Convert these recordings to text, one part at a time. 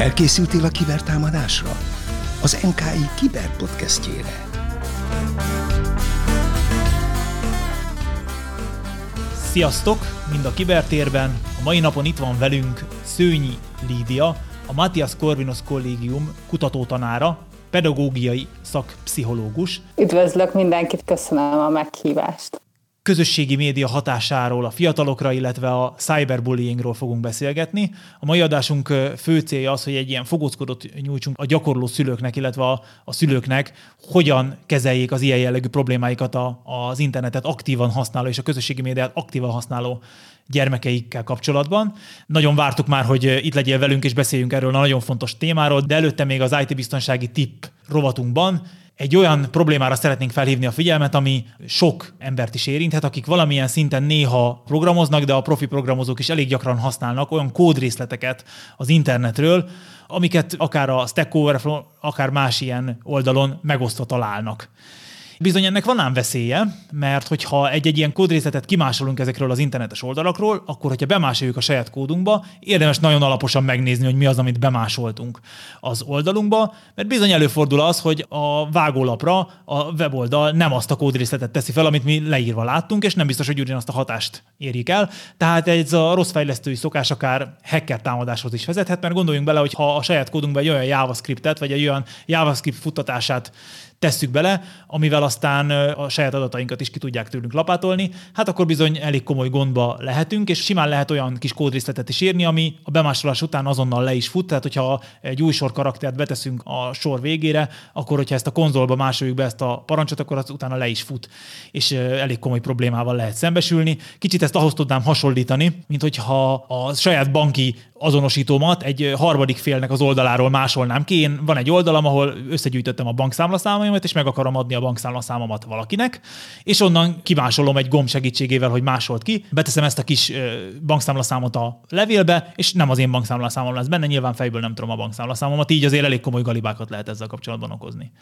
Felkészültél a kibertámadásra? Az NKI Kiberpodcastjére. Sziasztok! Mind a kibertérben. A mai napon itt van velünk Szőnyi Lídia, a Matthias Corvinus Kollégium kutatótanára, pedagógiai szakpszichológus. Üdvözlök mindenkit, köszönöm a meghívást közösségi média hatásáról a fiatalokra, illetve a cyberbullyingról fogunk beszélgetni. A mai adásunk fő célja az, hogy egy ilyen fogózkodót nyújtsunk a gyakorló szülőknek, illetve a, a szülőknek, hogyan kezeljék az ilyen jellegű problémáikat a, az internetet aktívan használó és a közösségi médiát aktívan használó gyermekeikkel kapcsolatban. Nagyon vártuk már, hogy itt legyél velünk és beszéljünk erről a nagyon fontos témáról, de előtte még az IT-biztonsági tipp rovatunkban egy olyan problémára szeretnénk felhívni a figyelmet, ami sok embert is érinthet, akik valamilyen szinten néha programoznak, de a profi programozók is elég gyakran használnak olyan kódrészleteket az internetről, amiket akár a Stack Overflow, akár más ilyen oldalon megosztva találnak. Bizony ennek van ám veszélye, mert hogyha egy-egy ilyen kódrészletet kimásolunk ezekről az internetes oldalakról, akkor hogyha bemásoljuk a saját kódunkba, érdemes nagyon alaposan megnézni, hogy mi az, amit bemásoltunk az oldalunkba, mert bizony előfordul az, hogy a vágólapra a weboldal nem azt a kódrészletet teszi fel, amit mi leírva láttunk, és nem biztos, hogy ugyanazt a hatást érjük el. Tehát ez a rossz fejlesztői szokás akár hacker támadáshoz is vezethet, mert gondoljunk bele, hogy ha a saját kódunkban egy olyan JavaScriptet, vagy egy olyan JavaScript futtatását tesszük bele, amivel aztán a saját adatainkat is ki tudják tőlünk lapátolni, hát akkor bizony elég komoly gondba lehetünk, és simán lehet olyan kis kódrészletet is írni, ami a bemásolás után azonnal le is fut, tehát hogyha egy új sor karaktert beteszünk a sor végére, akkor hogyha ezt a konzolba másoljuk be ezt a parancsot, akkor az utána le is fut, és elég komoly problémával lehet szembesülni. Kicsit ezt ahhoz tudnám hasonlítani, mint hogyha a saját banki azonosítómat egy harmadik félnek az oldaláról másolnám ki. Én van egy oldalam, ahol összegyűjtöttem a bankszámlaszámaimat, és meg akarom adni a bankszámlaszámomat valakinek, és onnan kimásolom egy gomb segítségével, hogy másolt ki, beteszem ezt a kis bankszámlaszámot a levélbe, és nem az én bankszámlaszámom lesz benne, nyilván fejből nem tudom a bankszámlaszámomat, így azért elég komoly galibákat lehet ezzel kapcsolatban okozni.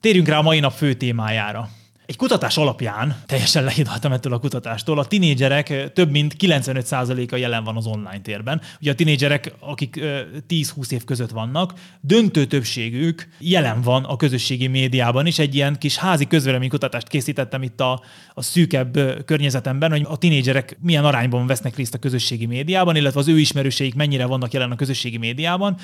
Térjünk rá a mai nap fő témájára. Egy kutatás alapján, teljesen lehidaltam ettől a kutatástól, a tinédzserek több mint 95%-a jelen van az online térben. Ugye a tinédzserek, akik 10-20 év között vannak, döntő többségük jelen van a közösségi médiában is. Egy ilyen kis házi közvéleménykutatást készítettem itt a, a szűkebb környezetemben, hogy a tinédzserek milyen arányban vesznek részt a közösségi médiában, illetve az ő ismerőseik mennyire vannak jelen a közösségi médiában,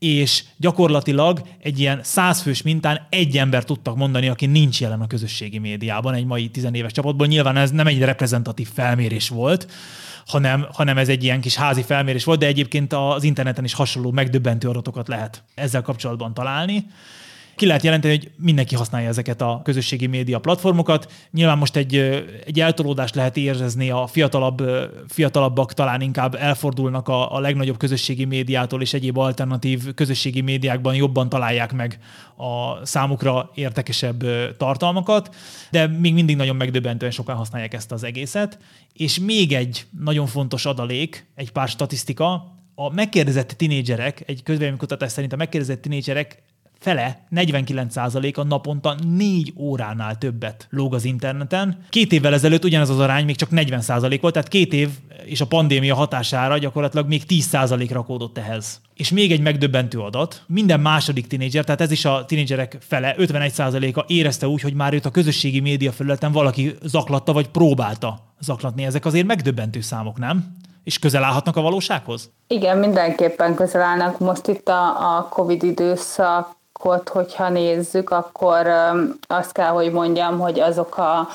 és gyakorlatilag egy ilyen százfős mintán egy ember tudtak mondani, aki nincs jelen a közösségi médiában egy mai tizenéves csapatból. Nyilván ez nem egy reprezentatív felmérés volt, hanem, hanem ez egy ilyen kis házi felmérés volt, de egyébként az interneten is hasonló megdöbbentő adatokat lehet ezzel kapcsolatban találni ki lehet jelenteni, hogy mindenki használja ezeket a közösségi média platformokat. Nyilván most egy, egy eltolódást lehet érezni, a fiatalabb, fiatalabbak talán inkább elfordulnak a, a legnagyobb közösségi médiától, és egyéb alternatív közösségi médiákban jobban találják meg a számukra értekesebb tartalmakat, de még mindig nagyon megdöbbentően sokan használják ezt az egészet. És még egy nagyon fontos adalék, egy pár statisztika, a megkérdezett tinédzserek, egy közvéleménykutatás szerint a megkérdezett tinédzserek fele, 49%-a naponta 4 óránál többet lóg az interneten. Két évvel ezelőtt ugyanez az arány még csak 40% volt, tehát két év és a pandémia hatására gyakorlatilag még 10% rakódott ehhez. És még egy megdöbbentő adat, minden második tinédzser, tehát ez is a tinédzserek fele, 51%-a érezte úgy, hogy már őt a közösségi média felületen valaki zaklatta vagy próbálta zaklatni. Ezek azért megdöbbentő számok, nem? és közel állhatnak a valósághoz? Igen, mindenképpen közel állnak. Most itt a, a COVID időszak Kot, hogyha nézzük, akkor azt kell, hogy mondjam, hogy azok a,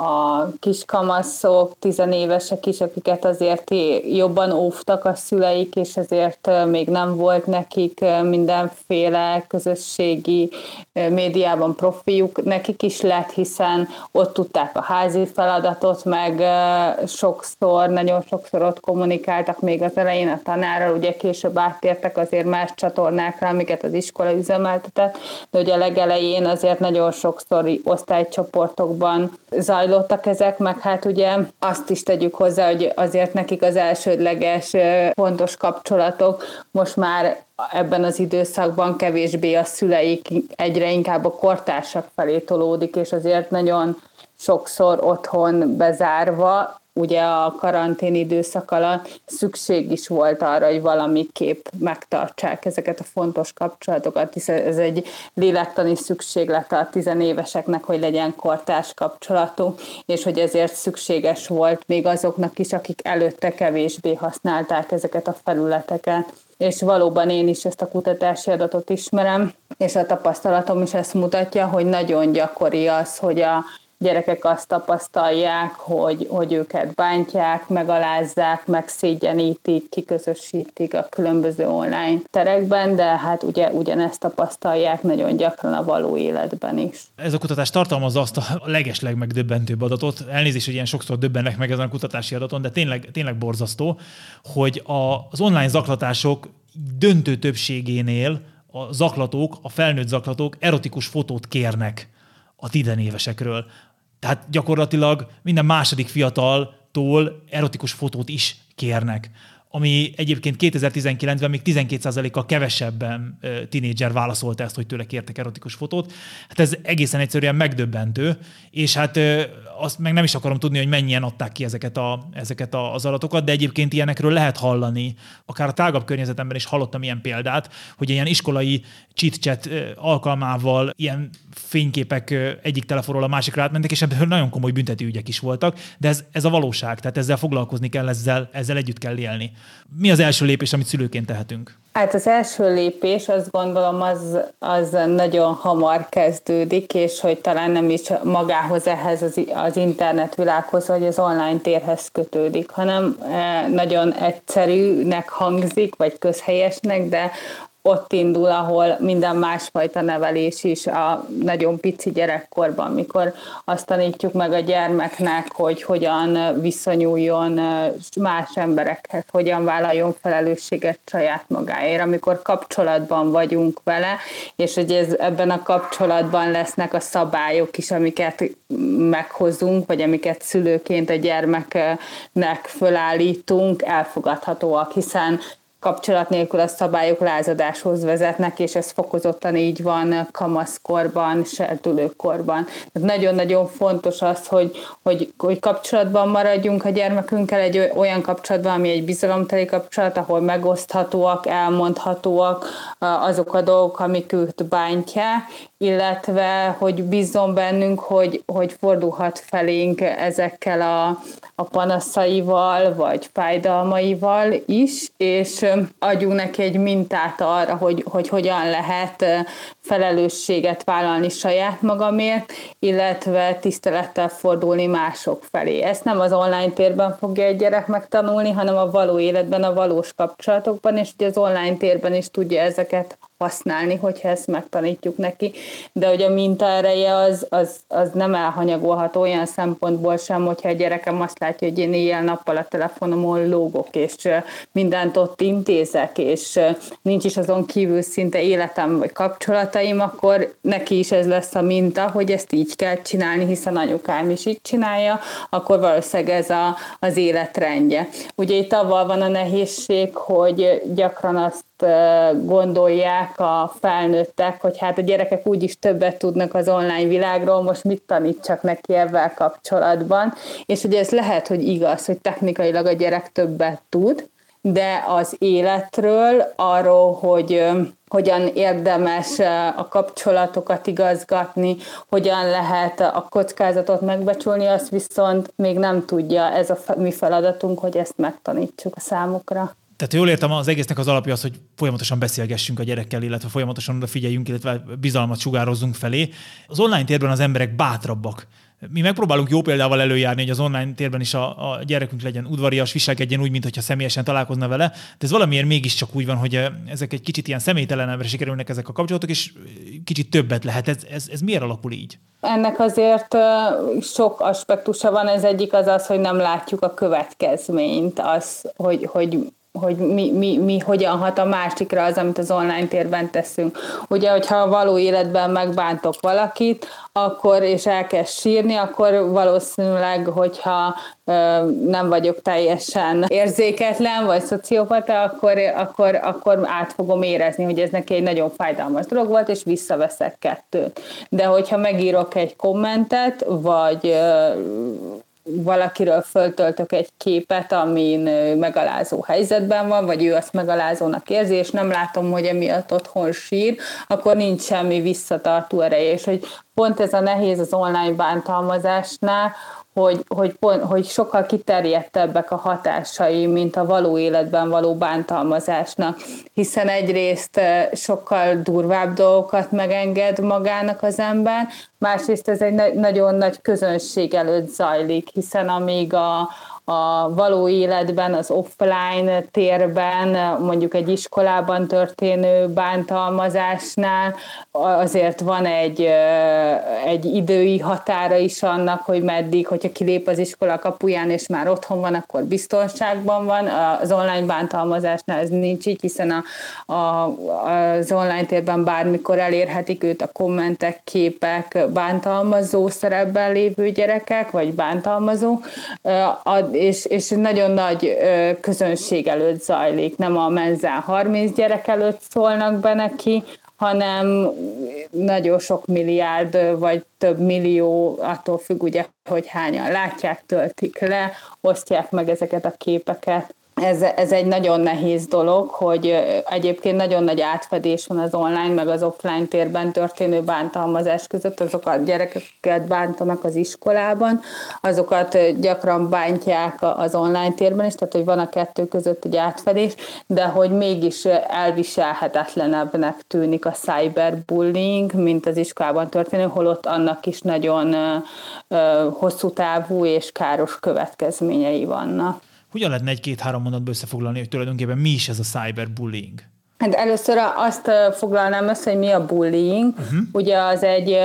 a kiskamaszok, tizenévesek is, akiket azért jobban óvtak a szüleik, és ezért még nem volt nekik mindenféle közösségi médiában profiuk, nekik is lett, hiszen ott tudták a házi feladatot, meg sokszor, nagyon sokszor ott kommunikáltak még az elején a tanárral, ugye később áttértek azért más csatornákra, amiket az iskola üzemeltetett, de ugye legelején azért nagyon sokszor osztálycsoportokban zajlott zajlottak ezek, meg hát ugye azt is tegyük hozzá, hogy azért nekik az elsődleges fontos kapcsolatok most már ebben az időszakban kevésbé a szüleik egyre inkább a kortársak felé tolódik, és azért nagyon sokszor otthon bezárva ugye a karantén időszak alatt szükség is volt arra, hogy valamiképp megtartsák ezeket a fontos kapcsolatokat, hiszen ez egy lélektani szükséglete a tizenéveseknek, hogy legyen kortárs kapcsolatú, és hogy ezért szükséges volt még azoknak is, akik előtte kevésbé használták ezeket a felületeket. És valóban én is ezt a kutatási adatot ismerem, és a tapasztalatom is ezt mutatja, hogy nagyon gyakori az, hogy a gyerekek azt tapasztalják, hogy, hogy őket bántják, megalázzák, megszégyenítik, kiközösítik a különböző online terekben, de hát ugye ugyanezt tapasztalják nagyon gyakran a való életben is. Ez a kutatás tartalmazza azt a legesleg megdöbbentőbb adatot. Elnézést, hogy ilyen sokszor döbbennek meg ezen a kutatási adaton, de tényleg, tényleg borzasztó, hogy a, az online zaklatások döntő többségénél a zaklatók, a felnőtt zaklatók erotikus fotót kérnek a tizenévesekről. Tehát gyakorlatilag minden második fiataltól erotikus fotót is kérnek ami egyébként 2019-ben még 12%-kal kevesebben tinédzser válaszolta ezt, hogy tőle kértek erotikus fotót. Hát ez egészen egyszerűen megdöbbentő, és hát azt meg nem is akarom tudni, hogy mennyien adták ki ezeket, a, ezeket az adatokat, de egyébként ilyenekről lehet hallani. Akár a tágabb környezetemben is hallottam ilyen példát, hogy ilyen iskolai chit-chat alkalmával ilyen fényképek egyik telefonról a másikra átmentek, és ebből nagyon komoly ügyek is voltak, de ez, ez a valóság, tehát ezzel foglalkozni kell, ezzel, ezzel együtt kell élni. Mi az első lépés, amit szülőként tehetünk? Hát az első lépés azt gondolom az, az nagyon hamar kezdődik, és hogy talán nem is magához ehhez az, az internetvilághoz, vagy az online térhez kötődik, hanem eh, nagyon egyszerűnek hangzik, vagy közhelyesnek, de ott indul, ahol minden másfajta nevelés is a nagyon pici gyerekkorban, mikor azt tanítjuk meg a gyermeknek, hogy hogyan viszonyuljon más emberekhez, hogyan vállaljon felelősséget saját magáért, amikor kapcsolatban vagyunk vele, és hogy ez, ebben a kapcsolatban lesznek a szabályok is, amiket meghozunk, vagy amiket szülőként a gyermeknek fölállítunk, elfogadhatóak, hiszen kapcsolat nélkül a szabályok lázadáshoz vezetnek, és ez fokozottan így van kamaszkorban, serdülőkorban. nagyon-nagyon fontos az, hogy, hogy, hogy kapcsolatban maradjunk a gyermekünkkel, egy olyan kapcsolatban, ami egy bizalomteli kapcsolat, ahol megoszthatóak, elmondhatóak azok a dolgok, amik őt bántják, illetve hogy bízzon bennünk, hogy, hogy fordulhat felénk ezekkel a, a panaszaival, vagy fájdalmaival is, és adjunk neki egy mintát arra, hogy, hogy hogyan lehet felelősséget vállalni saját magamért, illetve tisztelettel fordulni mások felé. Ezt nem az online térben fogja egy gyerek megtanulni, hanem a való életben, a valós kapcsolatokban, és ugye az online térben is tudja ezeket használni, hogyha ezt megtanítjuk neki. De hogy a mintaereje az, az, az nem elhanyagolható olyan szempontból sem, hogyha a gyerekem azt látja, hogy én éjjel-nappal a telefonomon lógok, és mindent ott intézek, és nincs is azon kívül szinte életem vagy kapcsolataim, akkor neki is ez lesz a minta, hogy ezt így kell csinálni, hiszen anyukám is így csinálja, akkor valószínűleg ez a, az életrendje. Ugye itt avval van a nehézség, hogy gyakran azt gondolják a felnőttek, hogy hát a gyerekek úgyis többet tudnak az online világról, most mit tanítsak neki ebben kapcsolatban, és ugye ez lehet, hogy igaz, hogy technikailag a gyerek többet tud, de az életről, arról, hogy hogyan érdemes a kapcsolatokat igazgatni, hogyan lehet a kockázatot megbecsülni, azt viszont még nem tudja ez a mi feladatunk, hogy ezt megtanítsuk a számukra. Tehát jól értem, az egésznek az alapja az, hogy folyamatosan beszélgessünk a gyerekkel, illetve folyamatosan odafigyeljünk, illetve bizalmat sugározzunk felé. Az online térben az emberek bátrabbak. Mi megpróbálunk jó példával előjárni, hogy az online térben is a, a gyerekünk legyen udvarias, viselkedjen úgy, mintha személyesen találkozna vele, de ez valamiért mégiscsak úgy van, hogy ezek egy kicsit ilyen személytelenebbre sikerülnek ezek a kapcsolatok, és kicsit többet lehet. Ez, ez, ez miért alakul így? Ennek azért sok aspektusa van. Ez egyik az az, hogy nem látjuk a következményt, az, hogy, hogy hogy mi, mi, mi hogyan hat a másikra az, amit az online térben teszünk. Ugye, hogyha a való életben megbántok valakit, akkor, és elkezd sírni, akkor valószínűleg, hogyha ö, nem vagyok teljesen érzéketlen, vagy szociopata, akkor, akkor, akkor át fogom érezni, hogy ez neki egy nagyon fájdalmas dolog volt, és visszaveszek kettőt. De hogyha megírok egy kommentet, vagy ö, valakiről föltöltök egy képet, amin megalázó helyzetben van, vagy ő azt megalázónak érzi, és nem látom, hogy emiatt otthon sír, akkor nincs semmi visszatartó ereje. És hogy pont ez a nehéz az online bántalmazásnál, hogy, hogy, pont, hogy sokkal kiterjedtebbek a hatásai, mint a való életben való bántalmazásnak, hiszen egyrészt sokkal durvább dolgokat megenged magának az ember, másrészt ez egy nagyon nagy közönség előtt zajlik, hiszen amíg a, a való életben, az offline térben, mondjuk egy iskolában történő bántalmazásnál azért van egy, egy idői határa is annak, hogy meddig, hogyha kilép az iskola kapuján és már otthon van, akkor biztonságban van. Az online bántalmazásnál ez nincs így, hiszen a, a, az online térben bármikor elérhetik őt a kommentek, képek, bántalmazó szerepben lévő gyerekek, vagy bántalmazó, és, és nagyon nagy közönség előtt zajlik, nem a menzán 30 gyerek előtt szólnak be neki, hanem nagyon sok milliárd, vagy több millió, attól függ ugye, hogy hányan látják, töltik le, osztják meg ezeket a képeket ez, ez egy nagyon nehéz dolog, hogy egyébként nagyon nagy átfedés van az online, meg az offline térben történő bántalmazás között, azok a gyerekeket bántanak az iskolában, azokat gyakran bántják az online térben is, tehát hogy van a kettő között egy átfedés, de hogy mégis elviselhetetlenebbnek tűnik a cyberbullying, mint az iskolában történő, holott annak is nagyon hosszú távú és káros következményei vannak. Hogyan lehetne egy-két-három mondatba összefoglalni, hogy tulajdonképpen mi is ez a cyberbullying? Hát először azt foglalnám össze, hogy mi a bullying. Uh-huh. Ugye az egy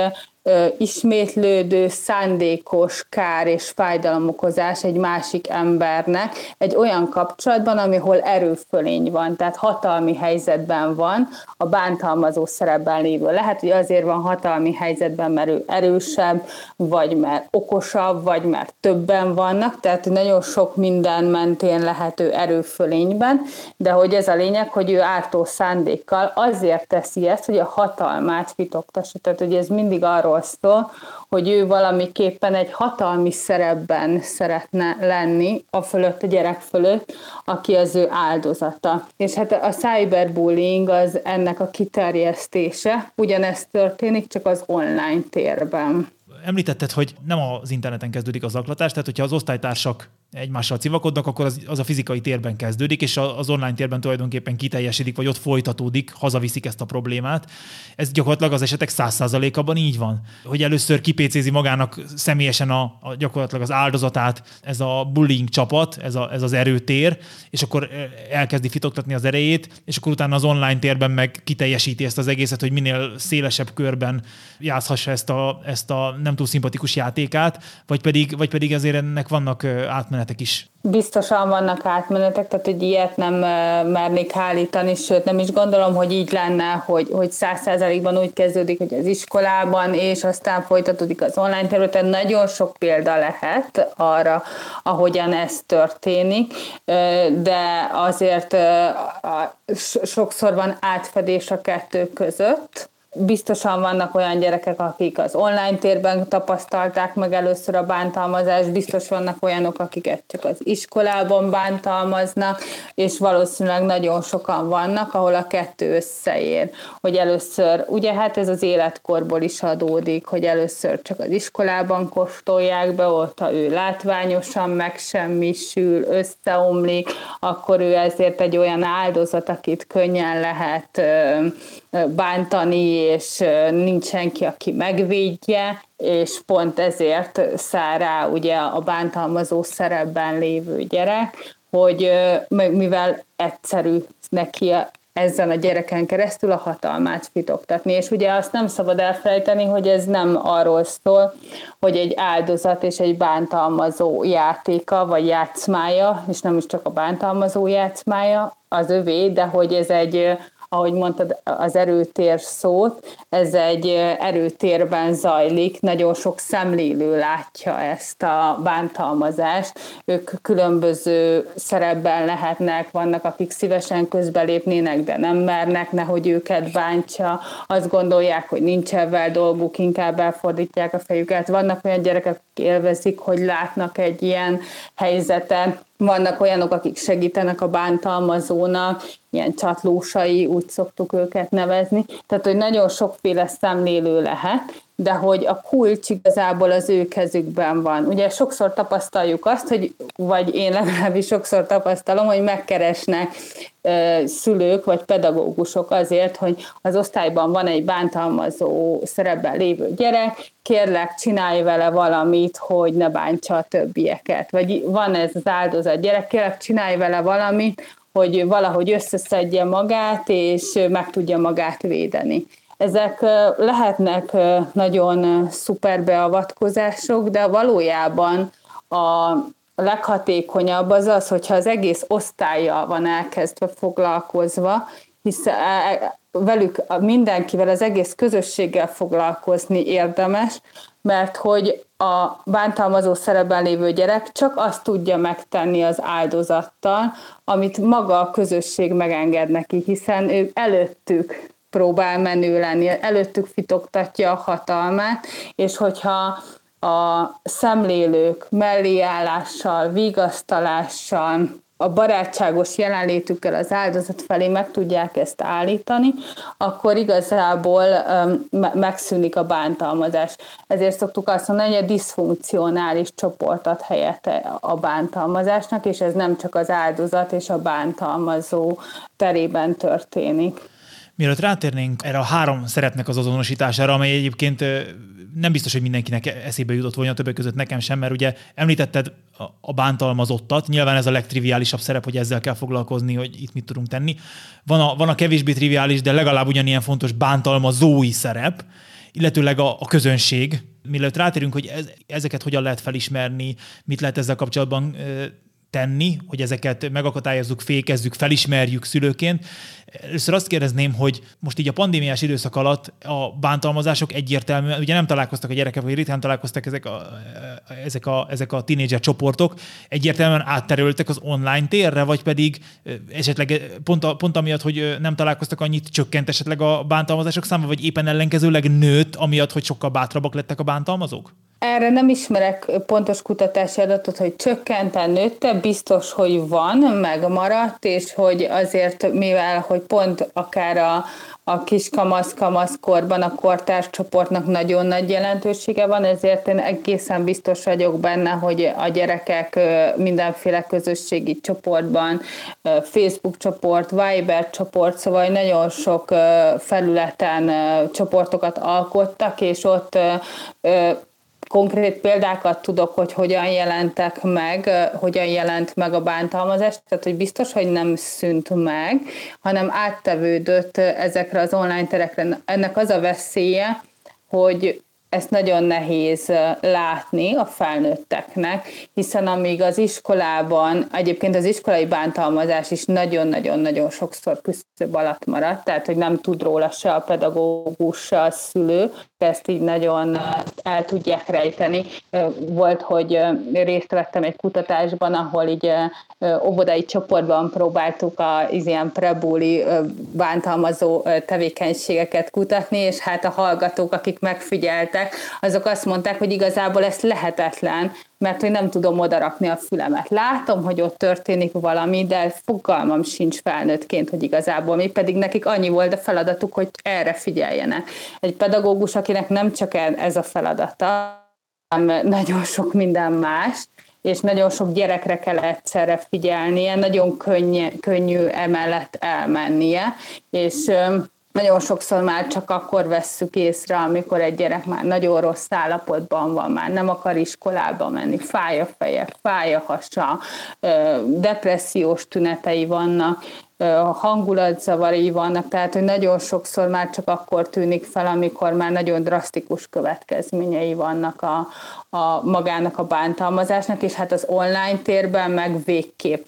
ismétlődő, szándékos kár és fájdalomokozás egy másik embernek egy olyan kapcsolatban, amihol erőfölény van, tehát hatalmi helyzetben van, a bántalmazó szerepben lévő. Lehet, hogy azért van hatalmi helyzetben, mert ő erősebb, vagy mert okosabb, vagy mert többen vannak, tehát nagyon sok minden mentén lehető erőfölényben, de hogy ez a lényeg, hogy ő ártó szándékkal azért teszi ezt, hogy a hatalmát fitoktassa. Tehát, hogy ez mindig arról szól, hogy ő valamiképpen egy hatalmi szerepben szeretne lenni a fölött, a gyerek fölött, aki az ő áldozata. És hát a cyberbullying az ennek a kiterjesztése, ugyanezt történik, csak az online térben. Említetted, hogy nem az interneten kezdődik az zaklatás, tehát hogyha az osztálytársak egymással civakodnak, akkor az, az a fizikai térben kezdődik, és az online térben tulajdonképpen kiteljesedik, vagy ott folytatódik, hazaviszik ezt a problémát. Ez gyakorlatilag az esetek száz százalékában így van, hogy először kipécézi magának személyesen a, a, gyakorlatilag az áldozatát ez a bullying csapat, ez, a, ez az erőtér, és akkor elkezdi fitoktatni az erejét, és akkor utána az online térben meg kiteljesíti ezt az egészet, hogy minél szélesebb körben játszhassa ezt a, ezt a nem túl szimpatikus játékát, vagy pedig, vagy pedig azért ennek vannak átmenet átmenetek is. Biztosan vannak átmenetek, tehát hogy ilyet nem mernék állítani, sőt nem is gondolom, hogy így lenne, hogy, hogy száz százalékban úgy kezdődik, hogy az iskolában, és aztán folytatódik az online területen. Nagyon sok példa lehet arra, ahogyan ez történik, de azért sokszor van átfedés a kettő között, Biztosan vannak olyan gyerekek, akik az online térben tapasztalták meg először a bántalmazást, biztos vannak olyanok, akiket csak az iskolában bántalmaznak, és valószínűleg nagyon sokan vannak, ahol a kettő összeér. Hogy először, ugye hát ez az életkorból is adódik, hogy először csak az iskolában kóstolják be, ott ha ő látványosan megsemmisül, összeomlik, akkor ő ezért egy olyan áldozat, akit könnyen lehet bántani, és nincs senki, aki megvédje, és pont ezért száll rá ugye a bántalmazó szerepben lévő gyerek, hogy mivel egyszerű neki ezen a gyereken keresztül a hatalmát fitoktatni. És ugye azt nem szabad elfelejteni, hogy ez nem arról szól, hogy egy áldozat és egy bántalmazó játéka, vagy játszmája, és nem is csak a bántalmazó játszmája az övé, de hogy ez egy ahogy mondtad, az erőtér szót, ez egy erőtérben zajlik, nagyon sok szemlélő látja ezt a bántalmazást, ők különböző szerepben lehetnek, vannak, akik szívesen közbelépnének, de nem mernek, nehogy őket bántsa, azt gondolják, hogy nincs ebben dolguk, inkább elfordítják a fejüket. Vannak olyan gyerekek, akik élvezik, hogy látnak egy ilyen helyzetet, vannak olyanok, akik segítenek a bántalmazónak, ilyen csatlósai, úgy szoktuk őket nevezni. Tehát, hogy nagyon sokféle szemlélő lehet, de hogy a kulcs igazából az ő kezükben van. Ugye sokszor tapasztaljuk azt, hogy, vagy én legalábbis sokszor tapasztalom, hogy megkeresnek szülők vagy pedagógusok azért, hogy az osztályban van egy bántalmazó szerepben lévő gyerek, kérlek, csinálj vele valamit, hogy ne bántsa a többieket. Vagy van ez az áldozat gyerek, kérlek, csinálj vele valamit, hogy valahogy összeszedje magát, és meg tudja magát védeni. Ezek lehetnek nagyon szuper beavatkozások, de valójában a leghatékonyabb az az, hogyha az egész osztálya van elkezdve foglalkozva, hiszen e, velük mindenkivel, az egész közösséggel foglalkozni érdemes, mert hogy a bántalmazó szerepben lévő gyerek csak azt tudja megtenni az áldozattal, amit maga a közösség megenged neki, hiszen ő előttük próbál menő lenni, előttük fitoktatja a hatalmát, és hogyha a szemlélők melléállással, vigasztalással, a barátságos jelenlétükkel az áldozat felé meg tudják ezt állítani, akkor igazából megszűnik a bántalmazás. Ezért szoktuk azt mondani, hogy a diszfunkcionális csoport ad helyet a bántalmazásnak, és ez nem csak az áldozat és a bántalmazó terében történik. Mielőtt rátérnénk erre a három szerepnek az azonosítására, amely egyébként nem biztos, hogy mindenkinek eszébe jutott volna, többek között nekem sem, mert ugye említetted a bántalmazottat, nyilván ez a legtriviálisabb szerep, hogy ezzel kell foglalkozni, hogy itt mit tudunk tenni. Van a, van a kevésbé triviális, de legalább ugyanilyen fontos bántalmazói szerep, illetőleg a, a közönség. Mielőtt rátérünk, hogy ez, ezeket hogyan lehet felismerni, mit lehet ezzel kapcsolatban tenni, hogy ezeket megakadályozzuk, fékezzük, felismerjük szülőként. Először azt kérdezném, hogy most így a pandémiás időszak alatt a bántalmazások egyértelműen, ugye nem találkoztak a gyerekek, vagy ritkán találkoztak ezek a, ezek a, ezek a tínédzser csoportok, egyértelműen átterültek az online térre, vagy pedig esetleg pont, a, pont amiatt, hogy nem találkoztak annyit, csökkent esetleg a bántalmazások száma, vagy éppen ellenkezőleg nőtt, amiatt, hogy sokkal bátrabbak lettek a bántalmazók? Erre nem ismerek pontos kutatási adatot, hogy csökkenten nőtte, biztos, hogy van, megmaradt, és hogy azért, mivel, hogy pont akár a, a kis kamasz korban a kortárs csoportnak nagyon nagy jelentősége van, ezért én egészen biztos vagyok benne, hogy a gyerekek mindenféle közösségi csoportban, Facebook csoport, Viber csoport, szóval nagyon sok felületen csoportokat alkottak, és ott konkrét példákat tudok, hogy hogyan jelentek meg, hogyan jelent meg a bántalmazás, tehát hogy biztos, hogy nem szűnt meg, hanem áttevődött ezekre az online terekre. Ennek az a veszélye, hogy ezt nagyon nehéz látni a felnőtteknek, hiszen amíg az iskolában, egyébként az iskolai bántalmazás is nagyon-nagyon-nagyon sokszor küszöbb alatt maradt, tehát hogy nem tud róla se a pedagógus, se a szülő, ezt így nagyon el tudják rejteni. Volt, hogy részt vettem egy kutatásban, ahol így óvodai csoportban próbáltuk az ilyen prebúli bántalmazó tevékenységeket kutatni, és hát a hallgatók, akik megfigyeltek, azok azt mondták, hogy igazából ez lehetetlen, mert hogy nem tudom odarakni a fülemet. Látom, hogy ott történik valami, de fogalmam sincs felnőttként, hogy igazából mi pedig nekik annyi volt a feladatuk, hogy erre figyeljenek. Egy pedagógus, akinek nem csak ez a feladata, hanem nagyon sok minden más, és nagyon sok gyerekre kell egyszerre figyelnie, nagyon könny, könnyű emellett elmennie, és nagyon sokszor már csak akkor vesszük észre, amikor egy gyerek már nagyon rossz állapotban van, már nem akar iskolába menni, fáj a feje, fáj a hasa, depressziós tünetei vannak, hangulatzavarai vannak, tehát hogy nagyon sokszor már csak akkor tűnik fel, amikor már nagyon drasztikus következményei vannak a, a magának a bántalmazásnak, és hát az online térben meg végképp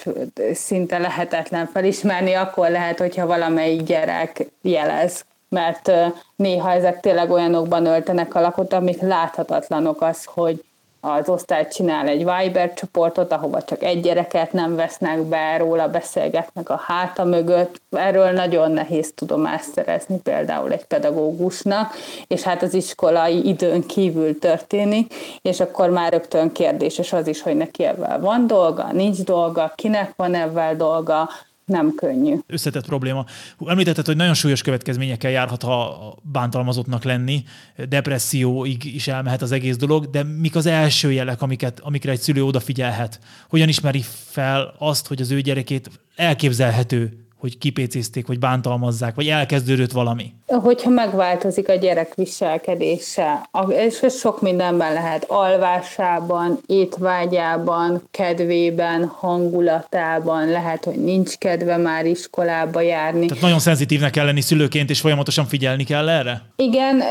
szinte lehetetlen felismerni, akkor lehet, hogyha valamelyik gyerek jelez mert néha ezek tényleg olyanokban öltenek alakot, amik láthatatlanok az, hogy az osztály csinál egy Viber csoportot, ahova csak egy gyereket nem vesznek be, róla beszélgetnek a háta mögött. Erről nagyon nehéz tudomást szerezni például egy pedagógusnak, és hát az iskolai időn kívül történik, és akkor már rögtön kérdéses az is, hogy neki ebben van dolga, nincs dolga, kinek van ebben dolga, nem könnyű. Összetett probléma. Említetted, hogy nagyon súlyos következményekkel járhat, ha bántalmazottnak lenni, depresszióig is elmehet az egész dolog, de mik az első jelek, amiket, amikre egy szülő odafigyelhet? Hogyan ismeri fel azt, hogy az ő gyerekét elképzelhető hogy kipécézték, vagy bántalmazzák, vagy elkezdődött valami? Hogyha megváltozik a gyerek viselkedése, és ez sok mindenben lehet, alvásában, étvágyában, kedvében, hangulatában, lehet, hogy nincs kedve már iskolába járni. Tehát nagyon szenzitívnek kell lenni szülőként, és folyamatosan figyelni kell erre? Igen,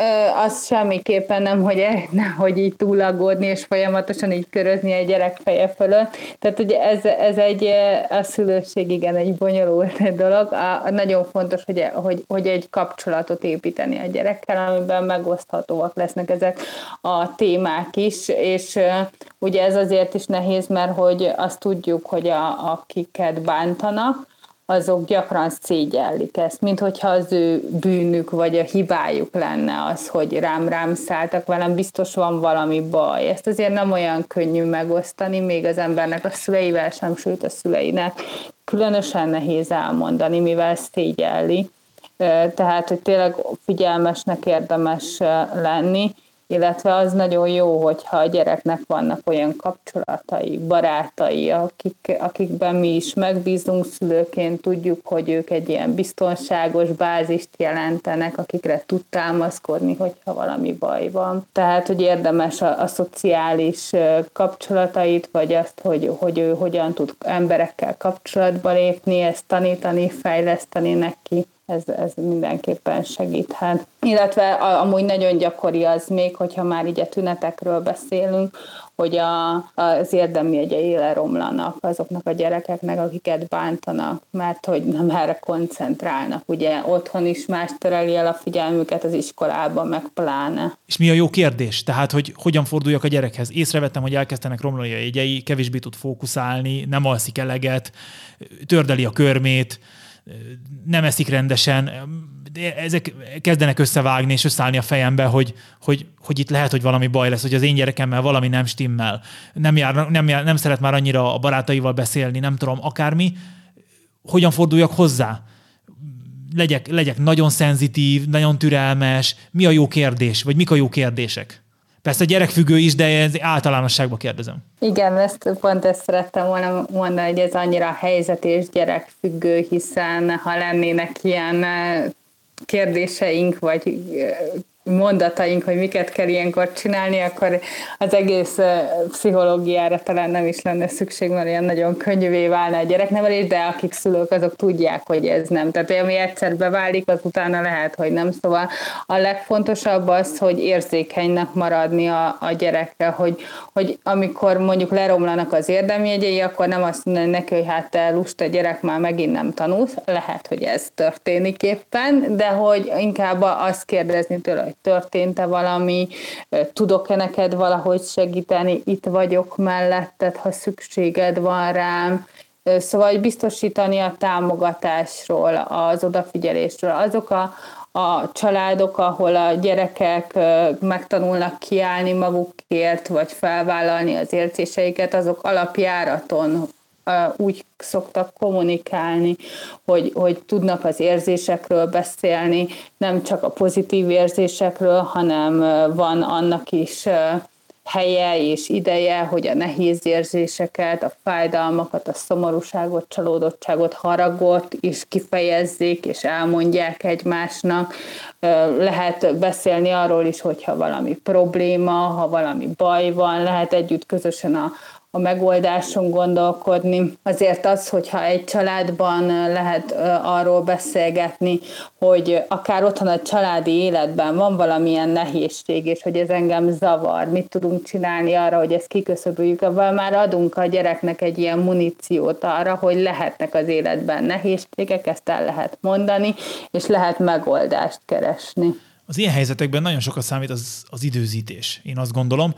az semmiképpen nem, hogy, nem, hogy így túlagódni, és folyamatosan így körözni a gyerek feje fölött. Tehát ugye ez, ez egy, a szülőség igen, egy bonyolult dolog. A, nagyon fontos, hogy, hogy, hogy egy kapcsolatot építeni a gyerekkel, amiben megoszthatóak lesznek ezek a témák is, és ugye ez azért is nehéz, mert hogy azt tudjuk, hogy a, akiket bántanak, azok gyakran szégyellik ezt, mint hogyha az ő bűnük vagy a hibájuk lenne az, hogy rám-rám szálltak velem, biztos van valami baj. Ezt azért nem olyan könnyű megosztani, még az embernek a szüleivel sem, sőt a szüleinek különösen nehéz elmondani, mivel szégyelli. Tehát, hogy tényleg figyelmesnek érdemes lenni, illetve az nagyon jó, hogyha a gyereknek vannak olyan kapcsolatai, barátai, akik, akikben mi is megbízunk szülőként, tudjuk, hogy ők egy ilyen biztonságos bázist jelentenek, akikre tud támaszkodni, hogyha valami baj van. Tehát, hogy érdemes a, a szociális kapcsolatait, vagy azt, hogy, hogy ő hogyan tud emberekkel kapcsolatba lépni, ezt tanítani, fejleszteni neki ez, ez mindenképpen segíthet. Illetve amúgy nagyon gyakori az még, hogyha már így a tünetekről beszélünk, hogy a, az érdemi egyei leromlanak azoknak a gyerekeknek, akiket bántanak, mert hogy nem erre koncentrálnak. Ugye otthon is más tereli el a figyelmüket, az iskolában meg pláne. És mi a jó kérdés? Tehát, hogy hogyan forduljak a gyerekhez? Észrevettem, hogy elkezdenek romlani a jegyei, kevésbé tud fókuszálni, nem alszik eleget, tördeli a körmét, nem eszik rendesen, de ezek kezdenek összevágni és összeállni a fejembe, hogy, hogy, hogy itt lehet, hogy valami baj lesz, hogy az én gyerekemmel valami nem stimmel, nem, jár, nem, jár, nem szeret már annyira a barátaival beszélni, nem tudom, akármi. Hogyan forduljak hozzá? Legyek, legyek nagyon szenzitív, nagyon türelmes. Mi a jó kérdés, vagy mik a jó kérdések? Persze gyerekfüggő is, de ez általánosságban kérdezem. Igen, ezt pont ezt szerettem volna mondani, hogy ez annyira helyzet és gyerekfüggő, hiszen ha lennének ilyen kérdéseink, vagy mondataink, hogy miket kell ilyenkor csinálni, akkor az egész pszichológiára talán nem is lenne szükség, mert ilyen nagyon könnyűvé válna a gyereknevelés, de akik szülők, azok tudják, hogy ez nem. Tehát ami egyszer beválik, az utána lehet, hogy nem. Szóval a legfontosabb az, hogy érzékenynek maradni a, a gyerekre, hogy, hogy amikor mondjuk leromlanak az érdemjegyei, akkor nem azt mondani neki, hogy hát te lusta gyerek már megint nem tanulsz, lehet, hogy ez történik éppen, de hogy inkább azt kérdezni tőle, hogy történt-e valami, tudok-e neked valahogy segíteni, itt vagyok melletted, ha szükséged van rám, Szóval hogy biztosítani a támogatásról, az odafigyelésről. Azok a, a családok, ahol a gyerekek megtanulnak kiállni magukért, vagy felvállalni az érzéseiket, azok alapjáraton úgy szoktak kommunikálni, hogy, hogy tudnak az érzésekről beszélni, nem csak a pozitív érzésekről, hanem van annak is helye és ideje, hogy a nehéz érzéseket, a fájdalmakat, a szomorúságot, csalódottságot, haragot is kifejezzék és elmondják egymásnak. Lehet beszélni arról is, hogyha valami probléma, ha valami baj van, lehet együtt közösen a, a megoldáson gondolkodni. Azért az, hogyha egy családban lehet arról beszélgetni, hogy akár otthon a családi életben van valamilyen nehézség, és hogy ez engem zavar, mit tudunk csinálni arra, hogy ezt kiköszöböljük, abban már adunk a gyereknek egy ilyen muníciót arra, hogy lehetnek az életben nehézségek, ezt el lehet mondani, és lehet megoldást keresni. Az ilyen helyzetekben nagyon sokat számít az, az időzítés, én azt gondolom.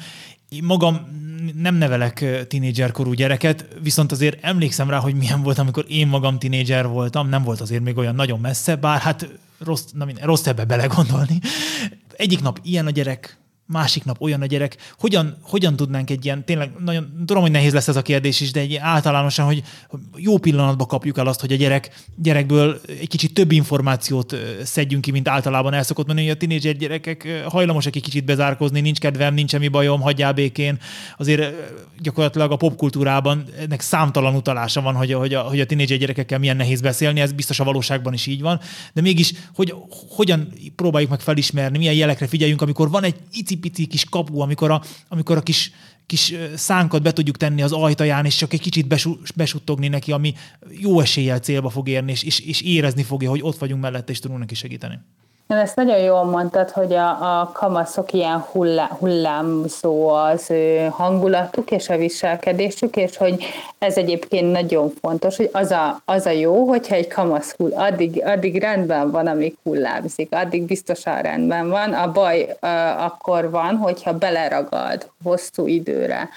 Én magam nem nevelek tinédzserkorú gyereket, viszont azért emlékszem rá, hogy milyen volt, amikor én magam tinédzser voltam, nem volt azért még olyan nagyon messze, bár hát rossz, na minden, rossz ebbe belegondolni. Egyik nap ilyen a gyerek, másik nap olyan a gyerek. Hogyan, hogyan tudnánk egy ilyen, tényleg nagyon, tudom, hogy nehéz lesz ez a kérdés is, de egy általánosan, hogy jó pillanatban kapjuk el azt, hogy a gyerek, gyerekből egy kicsit több információt szedjünk ki, mint általában el szokott menni, hogy a tinédzser gyerekek hajlamosak egy kicsit bezárkozni, nincs kedvem, nincs semmi bajom, hagyjál békén. Azért gyakorlatilag a popkultúrában ennek számtalan utalása van, hogy, hogy a, hogy a tinédzser gyerekekkel milyen nehéz beszélni, ez biztos a valóságban is így van, de mégis, hogy hogyan próbáljuk meg felismerni, milyen jelekre figyeljünk, amikor van egy pici kis kapu, amikor a, amikor a kis, kis szánkat be tudjuk tenni az ajtaján, és csak egy kicsit besuttogni neki, ami jó eséllyel célba fog érni, és, és, és érezni fogja, hogy ott vagyunk mellette, és tudunk neki segíteni. Ezt nagyon jól mondtad, hogy a, a kamaszok ilyen hullá, hullámzó az ő hangulatuk és a viselkedésük, és hogy ez egyébként nagyon fontos, hogy az a, az a jó, hogyha egy kamasz hull, addig, addig rendben van, amíg hullámzik, addig biztosan rendben van. A baj uh, akkor van, hogyha beleragad hosszú időre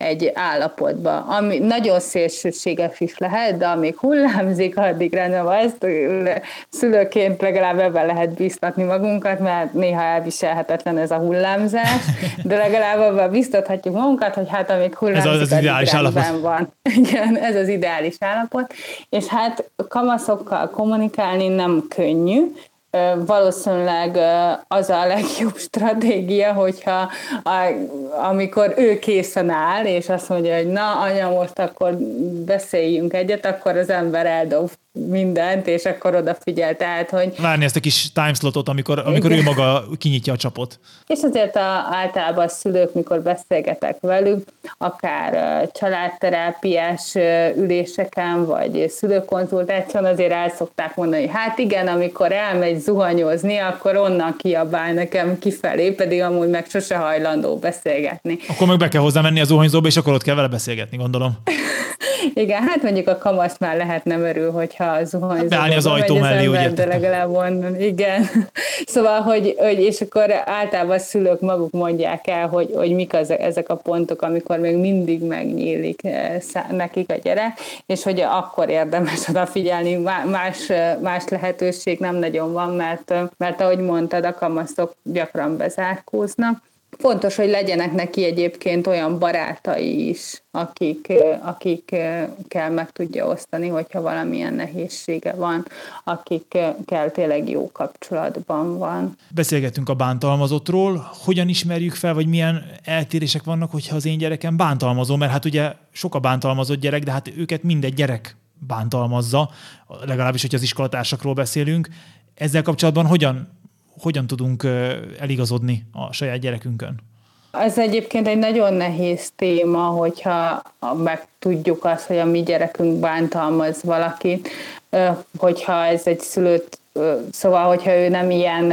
egy állapotba, ami nagyon szélsőséges is lehet, de amíg hullámzik, addig rendben van. Ezt szülőként legalább ebben lehet biztatni magunkat, mert néha elviselhetetlen ez a hullámzás, de legalább abban biztathatjuk magunkat, hogy hát amíg hullámzik, ez az, az ideális állapot. van. Igen, ez az ideális állapot. És hát kamaszokkal kommunikálni nem könnyű, valószínűleg az a legjobb stratégia, hogyha a, amikor ő készen áll, és azt mondja, hogy na, anya, most akkor beszéljünk egyet, akkor az ember eldob mindent, és akkor odafigyel, tehát, hogy... Várni ezt a kis timeslotot, amikor, amikor ő maga kinyitja a csapot. És azért a, általában a szülők, mikor beszélgetek velük, akár családterápiás üléseken, vagy szülőkonzultáción, azért el szokták mondani, hogy hát igen, amikor elmegy zuhanyozni, akkor onnan kiabál nekem kifelé, pedig amúgy meg sose hajlandó beszélgetni. Akkor meg be kell hozzá menni a zuhanyzóba, és akkor ott kell vele beszélgetni, gondolom. Igen, hát mondjuk a kamasz már lehet nem örül, hogyha zuhanyzó. Beállni az ajtó mellé, ugye? De legalább onnan, igen. Szóval, hogy, hogy, és akkor általában a szülők maguk mondják el, hogy, hogy mik az, ezek a pontok, amikor még mindig megnyílik eh, nekik a gyerek, és hogy akkor érdemes odafigyelni, más, más lehetőség nem nagyon van, mert, mert ahogy mondtad, a kamaszok gyakran bezárkóznak, Fontos, hogy legyenek neki egyébként olyan barátai is, akik, akikkel meg tudja osztani, hogyha valamilyen nehézsége van, akikkel tényleg jó kapcsolatban van. Beszélgetünk a bántalmazottról. Hogyan ismerjük fel, vagy milyen eltérések vannak, hogyha az én gyerekem bántalmazó? Mert hát ugye sok a bántalmazott gyerek, de hát őket mindegy gyerek bántalmazza, legalábbis, hogy az iskolatársakról beszélünk. Ezzel kapcsolatban hogyan hogyan tudunk eligazodni a saját gyerekünkön? Ez egyébként egy nagyon nehéz téma, hogyha meg tudjuk azt, hogy a mi gyerekünk bántalmaz valakit, hogyha ez egy szülőt, szóval, hogyha ő nem ilyen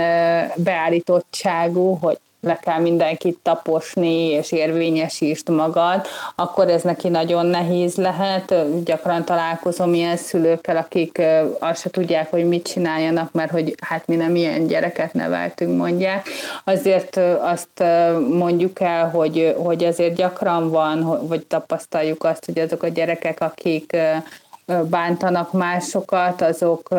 beállítottságú, hogy le kell mindenkit taposni, és érvényesítsd magad, akkor ez neki nagyon nehéz lehet. Gyakran találkozom ilyen szülőkkel, akik azt se tudják, hogy mit csináljanak, mert hogy hát mi nem ilyen gyereket neveltünk, mondják. Azért azt mondjuk el, hogy, hogy azért gyakran van, vagy tapasztaljuk azt, hogy azok a gyerekek, akik bántanak másokat, azok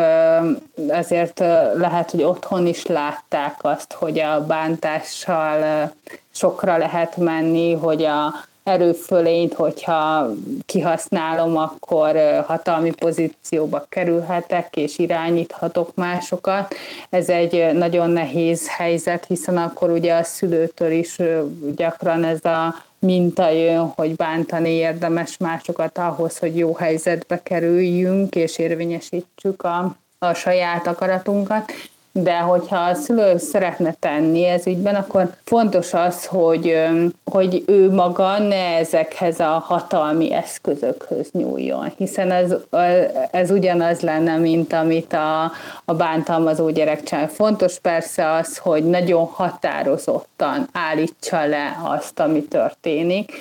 azért lehet, hogy otthon is látták azt, hogy a bántással sokra lehet menni, hogy a erőfölényt, hogyha kihasználom, akkor hatalmi pozícióba kerülhetek, és irányíthatok másokat. Ez egy nagyon nehéz helyzet, hiszen akkor ugye a szülőtől is gyakran ez a minta jön, hogy bántani érdemes másokat ahhoz, hogy jó helyzetbe kerüljünk, és érvényesítsük a, a saját akaratunkat de hogyha a szülő szeretne tenni ez ügyben, akkor fontos az, hogy, hogy ő maga ne ezekhez a hatalmi eszközökhöz nyúljon, hiszen ez, ez ugyanaz lenne, mint amit a, a bántalmazó gyerek csinál. Fontos persze az, hogy nagyon határozottan állítsa le azt, ami történik,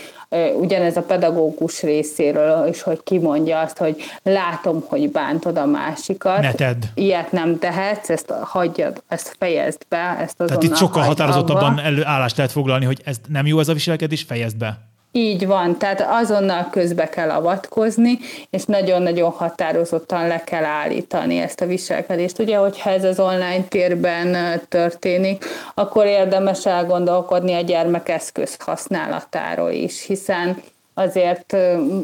ugyanez a pedagógus részéről is, hogy kimondja azt, hogy látom, hogy bántod a másikat. Ne tedd. Ilyet nem tehetsz, ezt hagyjad, ezt fejezd be, ezt azonnal Tehát itt sokkal határozottabban állást lehet foglalni, hogy ez nem jó ez a viselkedés, fejezd be. Így van, tehát azonnal közbe kell avatkozni, és nagyon-nagyon határozottan le kell állítani ezt a viselkedést. Ugye, hogyha ez az online térben történik, akkor érdemes elgondolkodni a gyermekeszköz használatáról is, hiszen azért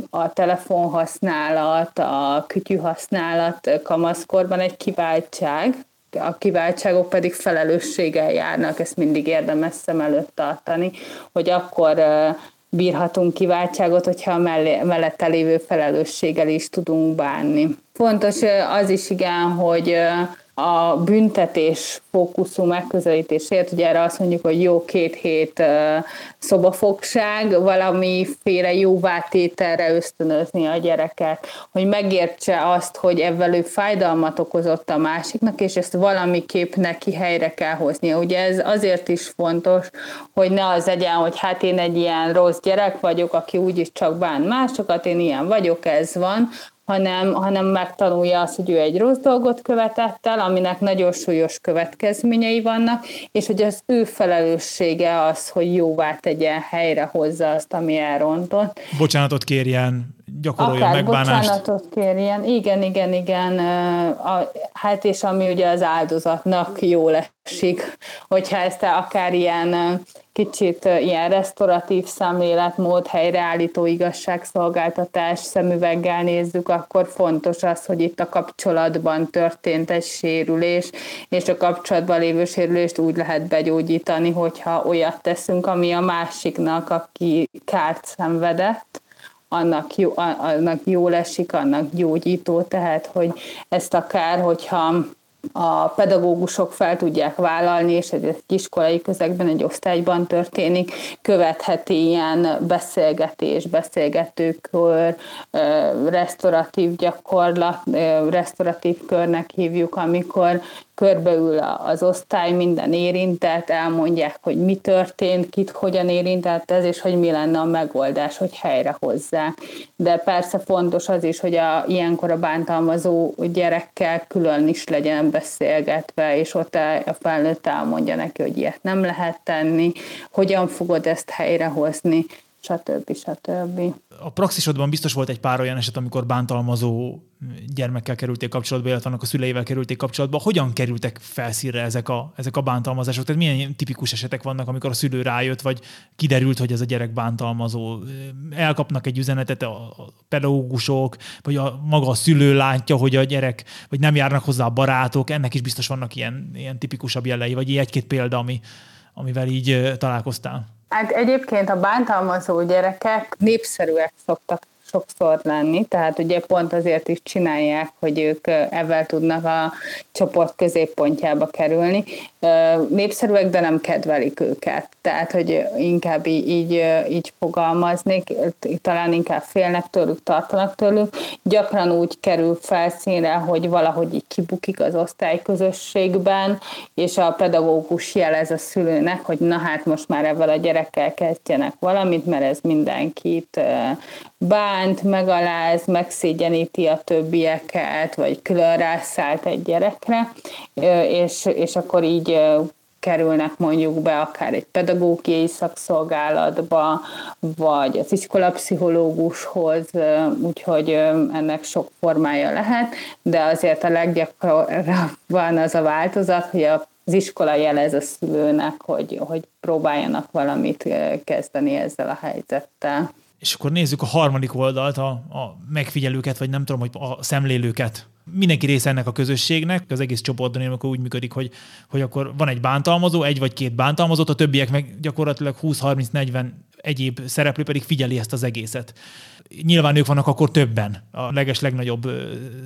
a telefonhasználat, a kütyű használat kamaszkorban egy kiváltság, a kiváltságok pedig felelősséggel járnak, ezt mindig érdemes szem előtt tartani, hogy akkor bírhatunk kiváltságot, hogyha a mellette lévő felelősséggel is tudunk bánni. Fontos az is igen, hogy a büntetés fókuszú megközelítésért, ugye erre azt mondjuk, hogy jó két hét szobafogság, valamiféle jóvátételre ösztönözni a gyereket, hogy megértse azt, hogy ebből ő fájdalmat okozott a másiknak, és ezt valamiképp neki helyre kell hoznia. Ugye ez azért is fontos, hogy ne az legyen, hogy hát én egy ilyen rossz gyerek vagyok, aki úgyis csak bán másokat, én ilyen vagyok, ez van, hanem, hanem megtanulja azt, hogy ő egy rossz dolgot követett el, aminek nagyon súlyos következményei vannak, és hogy az ő felelőssége az, hogy jóvá tegye, helyre hozza azt, ami elrontott. Bocsánatot kérjen, gyakorolja Akár megbánást. bocsánatot kérjen, igen, igen, igen. A, hát és ami ugye az áldozatnak jól esik, hogyha ezt akár ilyen kicsit ilyen restauratív szemléletmód, helyreállító igazságszolgáltatás szemüveggel nézzük, akkor fontos az, hogy itt a kapcsolatban történt egy sérülés, és a kapcsolatban lévő sérülést úgy lehet begyógyítani, hogyha olyat teszünk, ami a másiknak, aki kárt szenvedett, annak, jó, annak jól esik, annak gyógyító, tehát hogy ezt akár, hogyha a pedagógusok fel tudják vállalni, és ez egy iskolai közegben, egy osztályban történik, követheti ilyen beszélgetés, beszélgetőkör, restauratív gyakorlat, restauratív körnek hívjuk, amikor körbeül az osztály, minden érintett, elmondják, hogy mi történt, kit hogyan érintett ez, és hogy mi lenne a megoldás, hogy helyre hozzák. De persze fontos az is, hogy a, ilyenkor a bántalmazó gyerekkel külön is legyen beszélgetve, és ott a felnőtt elmondja neki, hogy ilyet nem lehet tenni, hogyan fogod ezt helyrehozni, stb. stb. A praxisodban biztos volt egy pár olyan eset, amikor bántalmazó gyermekkel kerülték kapcsolatba, illetve annak a szüleivel kerülték kapcsolatba. Hogyan kerültek felszínre ezek a, ezek a bántalmazások? Tehát milyen tipikus esetek vannak, amikor a szülő rájött, vagy kiderült, hogy ez a gyerek bántalmazó? Elkapnak egy üzenetet a pedagógusok, vagy a maga a szülő látja, hogy a gyerek, vagy nem járnak hozzá a barátok, ennek is biztos vannak ilyen, ilyen tipikusabb jelei, vagy egy-két példa, ami, amivel így találkoztál. Hát egyébként a bántalmazó gyerekek népszerűek szoktak sokszor lenni, tehát ugye pont azért is csinálják, hogy ők ezzel tudnak a csoport középpontjába kerülni. Népszerűek, de nem kedvelik őket. Tehát, hogy inkább így, így, így fogalmaznék, talán inkább félnek tőlük, tartanak tőlük. Gyakran úgy kerül felszínre, hogy valahogy így kibukik az osztályközösségben, és a pedagógus jelez a szülőnek, hogy na hát most már ebben a gyerekkel kezdjenek valamit, mert ez mindenkit bánt, megaláz, megszégyeníti a többieket, vagy külön rászállt egy gyerekre, és, és akkor így kerülnek mondjuk be akár egy pedagógiai szakszolgálatba, vagy az iskolapszichológushoz, úgyhogy ennek sok formája lehet, de azért a leggyakrabban az a változat, hogy az iskola jelez a szülőnek, hogy, hogy próbáljanak valamit kezdeni ezzel a helyzettel. És akkor nézzük a harmadik oldalt, a, a megfigyelőket, vagy nem tudom, hogy a szemlélőket. Mindenki része ennek a közösségnek, az egész csoportban amikor úgy működik, hogy, hogy akkor van egy bántalmazó, egy vagy két bántalmazott, a többiek meg gyakorlatilag 20-30-40 egyéb szereplő pedig figyeli ezt az egészet. Nyilván ők vannak akkor többen, a leges legnagyobb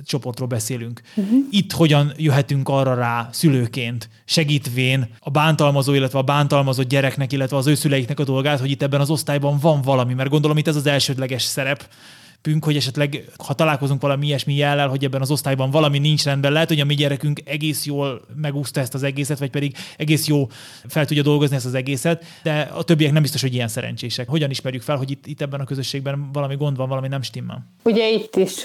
csoportról beszélünk. Uh-huh. Itt hogyan jöhetünk arra rá szülőként, segítvén a bántalmazó, illetve a bántalmazott gyereknek, illetve az ő szüleiknek a dolgát, hogy itt ebben az osztályban van valami, mert gondolom itt ez az elsődleges szerep, pünk, hogy esetleg, ha találkozunk valami ilyesmi jellel, hogy ebben az osztályban valami nincs rendben, lehet, hogy a mi gyerekünk egész jól megúszta ezt az egészet, vagy pedig egész jó fel tudja dolgozni ezt az egészet, de a többiek nem biztos, hogy ilyen szerencsések. Hogyan ismerjük fel, hogy itt, itt ebben a közösségben valami gond van, valami nem stimmel? Ugye itt is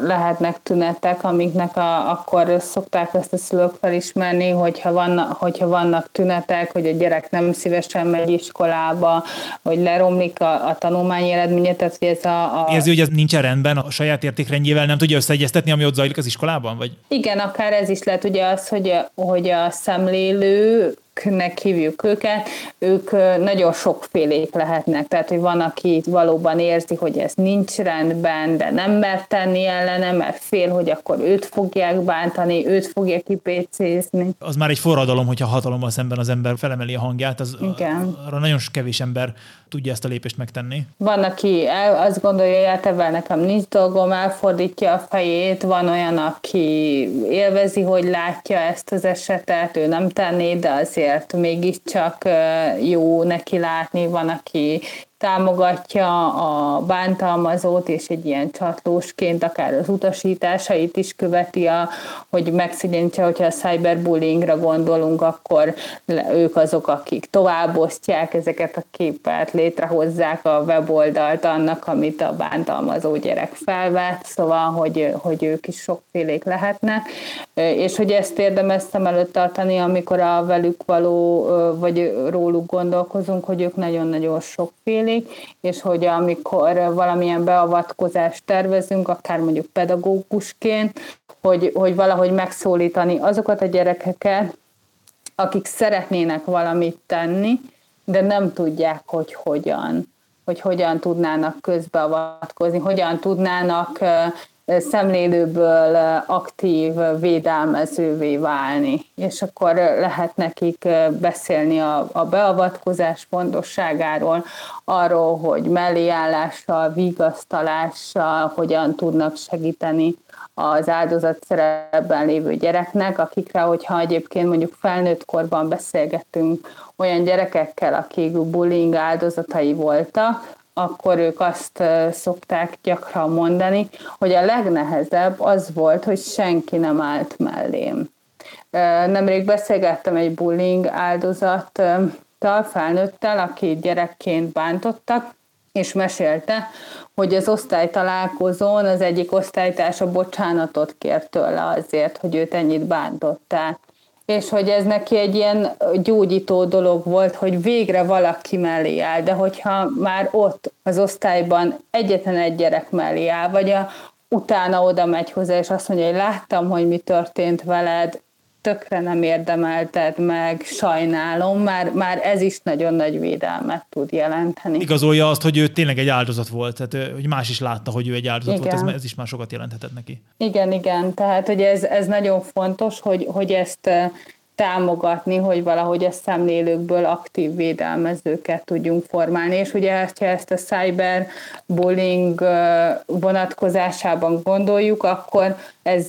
lehetnek tünetek, amiknek a, akkor szokták ezt a szülők felismerni, hogyha, vannak, hogyha vannak tünetek, hogy a gyerek nem szívesen megy iskolába, hogy leromlik a, a tanulmányi eredménye, tehát hogy ez a, a Érzi, hogy ez nincsen rendben, a saját értékrendjével nem tudja összeegyeztetni, ami ott zajlik az iskolában? Vagy? Igen, akár ez is lehet ugye az, hogy a, hogy a szemlélő nek hívjuk őket, ők nagyon sokfélék lehetnek. Tehát, hogy van, aki valóban érzi, hogy ez nincs rendben, de nem mer tenni ellene, mert fél, hogy akkor őt fogják bántani, őt fogja kipécézni. Az már egy forradalom, hogyha hatalommal szemben az ember felemeli a hangját, az Igen. arra nagyon kevés ember tudja ezt a lépést megtenni. Van, aki el, azt gondolja, hogy hát ebben nekem nincs dolgom, elfordítja a fejét, van olyan, aki élvezi, hogy látja ezt az esetet, ő nem tenné, de azért mégiscsak jó neki látni, van, aki támogatja a bántalmazót, és egy ilyen csatlósként akár az utasításait is követi, a, hogy megszigyenítsে, hogyha a cyberbullyingra gondolunk, akkor ők azok, akik továbbosztják ezeket a képet, létrehozzák a weboldalt annak, amit a bántalmazó gyerek felvett, szóval, hogy, hogy ők is sokfélék lehetnek, és hogy ezt érdemes szem előtt tartani, amikor a velük való, vagy róluk gondolkozunk, hogy ők nagyon-nagyon sokfélék, zajlik, és hogy amikor valamilyen beavatkozást tervezünk, akár mondjuk pedagógusként, hogy, hogy valahogy megszólítani azokat a gyerekeket, akik szeretnének valamit tenni, de nem tudják, hogy hogyan hogy hogyan tudnának közbeavatkozni, hogyan tudnának szemlélőből aktív védelmezővé válni, és akkor lehet nekik beszélni a, a beavatkozás fontosságáról, arról, hogy melléállással, vigasztalással hogyan tudnak segíteni az áldozat szerepben lévő gyereknek, akikre, hogyha egyébként mondjuk felnőtt korban beszélgetünk olyan gyerekekkel, akik bullying áldozatai voltak, akkor ők azt szokták gyakran mondani, hogy a legnehezebb az volt, hogy senki nem állt mellém. Nemrég beszélgettem egy bullying áldozattal, felnőttel, aki gyerekként bántottak, és mesélte, hogy az osztálytalálkozón az egyik osztálytársa bocsánatot kért tőle azért, hogy őt ennyit bántották és hogy ez neki egy ilyen gyógyító dolog volt, hogy végre valaki mellé áll, de hogyha már ott az osztályban egyetlen egy gyerek mellé áll, vagy a, utána oda megy hozzá, és azt mondja, hogy láttam, hogy mi történt veled, tökre nem érdemelted meg, sajnálom, már, már ez is nagyon nagy védelmet tud jelenteni. Igazolja azt, hogy ő tényleg egy áldozat volt, tehát hogy más is látta, hogy ő egy áldozat igen. volt, ez, ez is már sokat jelenthetett neki. Igen, igen, tehát hogy ez, ez nagyon fontos, hogy, hogy ezt támogatni, hogy valahogy a szemlélőkből aktív védelmezőket tudjunk formálni. És ugye, ha ezt a cyberbullying vonatkozásában gondoljuk, akkor ez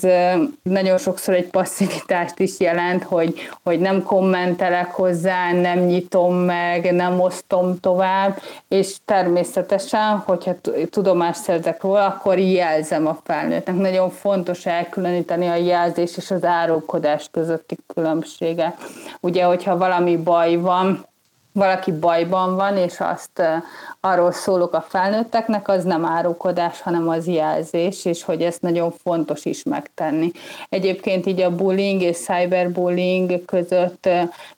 nagyon sokszor egy passzivitást is jelent, hogy, hogy nem kommentelek hozzá, nem nyitom meg, nem osztom tovább, és természetesen, hogyha tudomást szerzek róla, akkor jelzem a felnőttnek. Nagyon fontos elkülöníteni a jelzés és az árulkodás közötti különbséget. Ugye, hogyha valami baj van, valaki bajban van, és azt arról szólok a felnőtteknek, az nem árukodás, hanem az jelzés, és hogy ezt nagyon fontos is megtenni. Egyébként így a bullying és cyberbullying között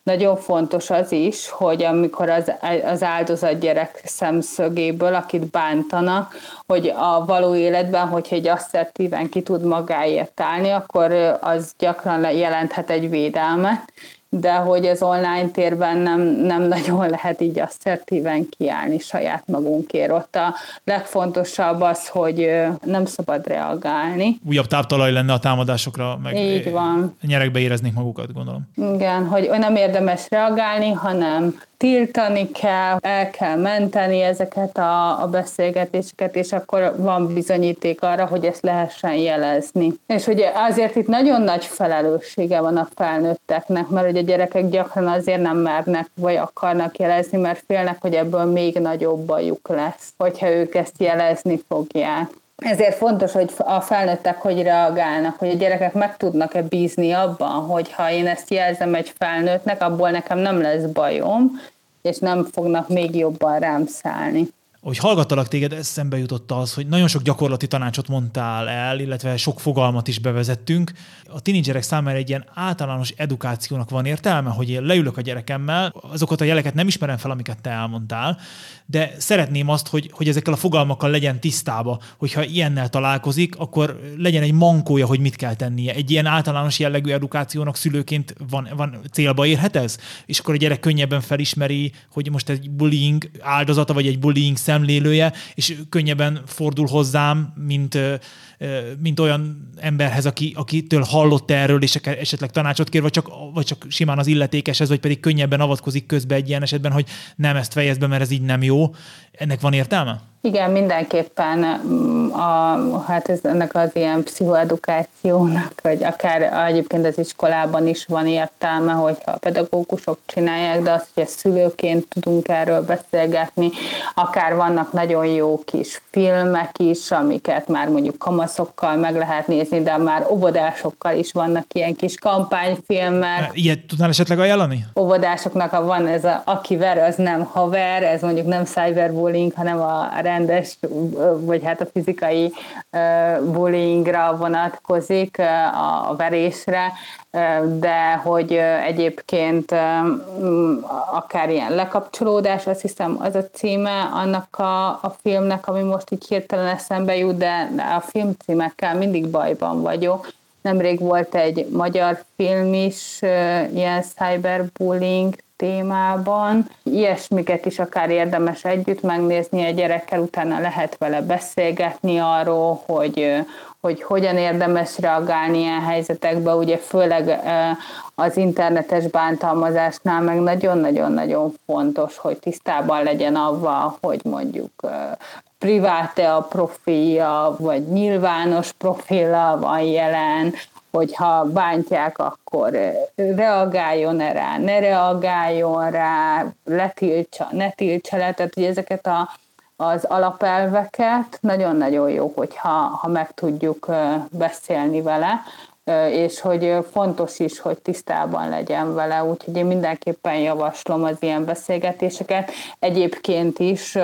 nagyon fontos az is, hogy amikor az, az áldozat gyerek szemszögéből, akit bántanak, hogy a való életben, hogyha egy asszertíven ki tud magáért állni, akkor az gyakran jelenthet egy védelmet, de hogy az online térben nem, nem nagyon lehet így asszertíven kiállni saját magunkért. Ott a legfontosabb az, hogy nem szabad reagálni. Újabb táptalaj lenne a támadásokra, meg így van. nyerekbe éreznék magukat, gondolom. Igen, hogy nem érdemes reagálni, hanem tiltani kell, el kell menteni ezeket a, a beszélgetéseket, és akkor van bizonyíték arra, hogy ezt lehessen jelezni. És ugye azért itt nagyon nagy felelőssége van a felnőtteknek, mert ugye a gyerekek gyakran azért nem mernek vagy akarnak jelezni, mert félnek, hogy ebből még nagyobb bajuk lesz, hogyha ők ezt jelezni fogják. Ezért fontos, hogy a felnőttek hogy reagálnak, hogy a gyerekek meg tudnak-e bízni abban, hogy ha én ezt jelzem egy felnőttnek, abból nekem nem lesz bajom, és nem fognak még jobban rám szállni hogy hallgattalak téged, eszembe jutott az, hogy nagyon sok gyakorlati tanácsot mondtál el, illetve sok fogalmat is bevezettünk. A tinédzserek számára egy ilyen általános edukációnak van értelme, hogy én leülök a gyerekemmel, azokat a jeleket nem ismerem fel, amiket te elmondtál, de szeretném azt, hogy, hogy ezekkel a fogalmakkal legyen tisztába, hogyha ilyennel találkozik, akkor legyen egy mankója, hogy mit kell tennie. Egy ilyen általános jellegű edukációnak szülőként van, van célba érhet ez? És akkor a gyerek könnyebben felismeri, hogy most egy bullying áldozata, vagy egy bullying szemlélője, és könnyebben fordul hozzám, mint, mint olyan emberhez, aki, akitől hallott erről, és esetleg tanácsot kér, vagy csak, vagy csak simán az illetékeshez, vagy pedig könnyebben avatkozik közbe egy ilyen esetben, hogy nem ezt fejezd be, mert ez így nem jó. Ennek van értelme? Igen, mindenképpen mm, a, hát ez ennek az ilyen pszichoedukációnak, vagy akár egyébként az iskolában is van értelme, hogyha a pedagógusok csinálják, de azt, hogy a szülőként tudunk erről beszélgetni, akár vannak nagyon jó kis filmek is, amiket már mondjuk kamaszokkal meg lehet nézni, de már óvodásokkal is vannak ilyen kis kampányfilmek. Ilyet tudnál esetleg ajánlani? Óvodásoknak van ez a aki ver, az nem haver, ez mondjuk nem cyberbullying, hanem a rendes, vagy hát a fizikai bullyingra vonatkozik, a verésre, de hogy egyébként akár ilyen lekapcsolódás, azt hiszem az a címe annak a, a filmnek, ami most így hirtelen eszembe jut, de a film címekkel mindig bajban vagyok. Nemrég volt egy magyar film is, ilyen cyberbullying témában. Ilyesmiket is akár érdemes együtt megnézni a gyerekkel, utána lehet vele beszélgetni arról, hogy, hogy hogyan érdemes reagálni ilyen helyzetekbe, ugye főleg az internetes bántalmazásnál meg nagyon-nagyon-nagyon fontos, hogy tisztában legyen avval, hogy mondjuk privát-e a profilja, vagy nyilvános profila van jelen, hogyha bántják, akkor reagáljon -e rá, ne reagáljon rá, letiltsa, ne tiltsa le, tehát hogy ezeket a, az alapelveket nagyon-nagyon jó, hogyha ha meg tudjuk beszélni vele, és hogy fontos is, hogy tisztában legyen vele, úgyhogy én mindenképpen javaslom az ilyen beszélgetéseket. Egyébként is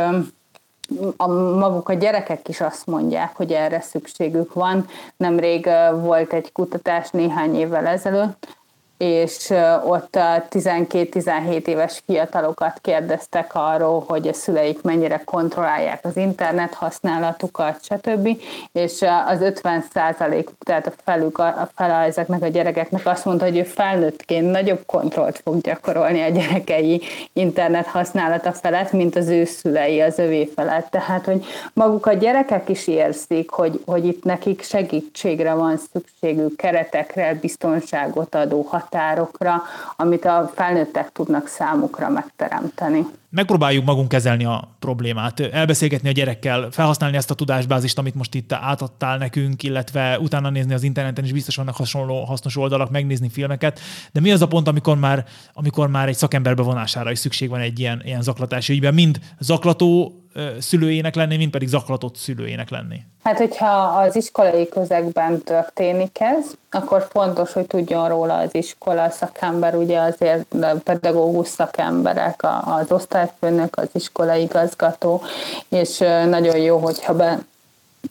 a maguk a gyerekek is azt mondják, hogy erre szükségük van. Nemrég volt egy kutatás néhány évvel ezelőtt, és ott 12-17 éves fiatalokat kérdeztek arról, hogy a szüleik mennyire kontrollálják az internet használatukat, stb. És az 50 százalék, tehát a felük, a fele ezeknek a gyerekeknek azt mondta, hogy ő felnőttként nagyobb kontrollt fog gyakorolni a gyerekei internet használata felett, mint az ő szülei az övé felett. Tehát, hogy maguk a gyerekek is érzik, hogy, hogy itt nekik segítségre van szükségük, keretekre, biztonságot adó határokra, amit a felnőttek tudnak számukra megteremteni megpróbáljuk magunk kezelni a problémát, elbeszélgetni a gyerekkel, felhasználni ezt a tudásbázist, amit most itt átadtál nekünk, illetve utána nézni az interneten is biztos vannak hasonló hasznos oldalak, megnézni filmeket, de mi az a pont, amikor már, amikor már egy szakember bevonására is szükség van egy ilyen, ilyen zaklatási ügyben, mind zaklató szülőjének lenni, mint pedig zaklatott szülőjének lenni? Hát, hogyha az iskolai közegben történik ez, akkor fontos, hogy tudjon róla az iskola szakember, ugye azért pedagógus szakemberek, az osztályfőnök, az iskolai igazgató, és nagyon jó, hogyha be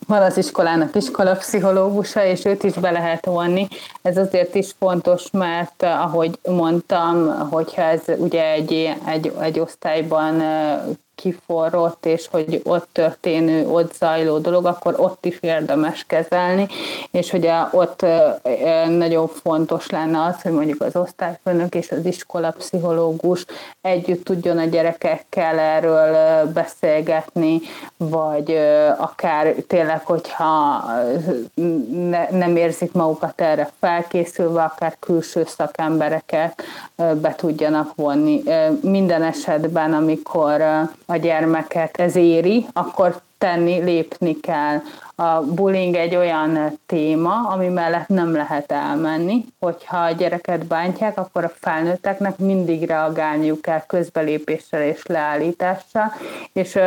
van az iskolának iskolapszichológusa, és őt is be lehet vonni. Ez azért is fontos, mert ahogy mondtam, hogyha ez ugye egy, egy, egy osztályban kiforrott, és hogy ott történő, ott zajló dolog, akkor ott is érdemes kezelni, és ugye ott nagyon fontos lenne az, hogy mondjuk az osztályfőnök és az iskolapszichológus együtt tudjon a gyerekekkel erről beszélgetni, vagy akár tényleg, hogyha ne, nem érzik magukat erre felkészülve, akár külső szakembereket be tudjanak vonni. Minden esetben, amikor a gyermeket ez éri, akkor tenni, lépni kell. A bullying egy olyan téma, ami mellett nem lehet elmenni. Hogyha a gyereket bántják, akkor a felnőtteknek mindig reagálniuk kell közbelépéssel és leállítással, és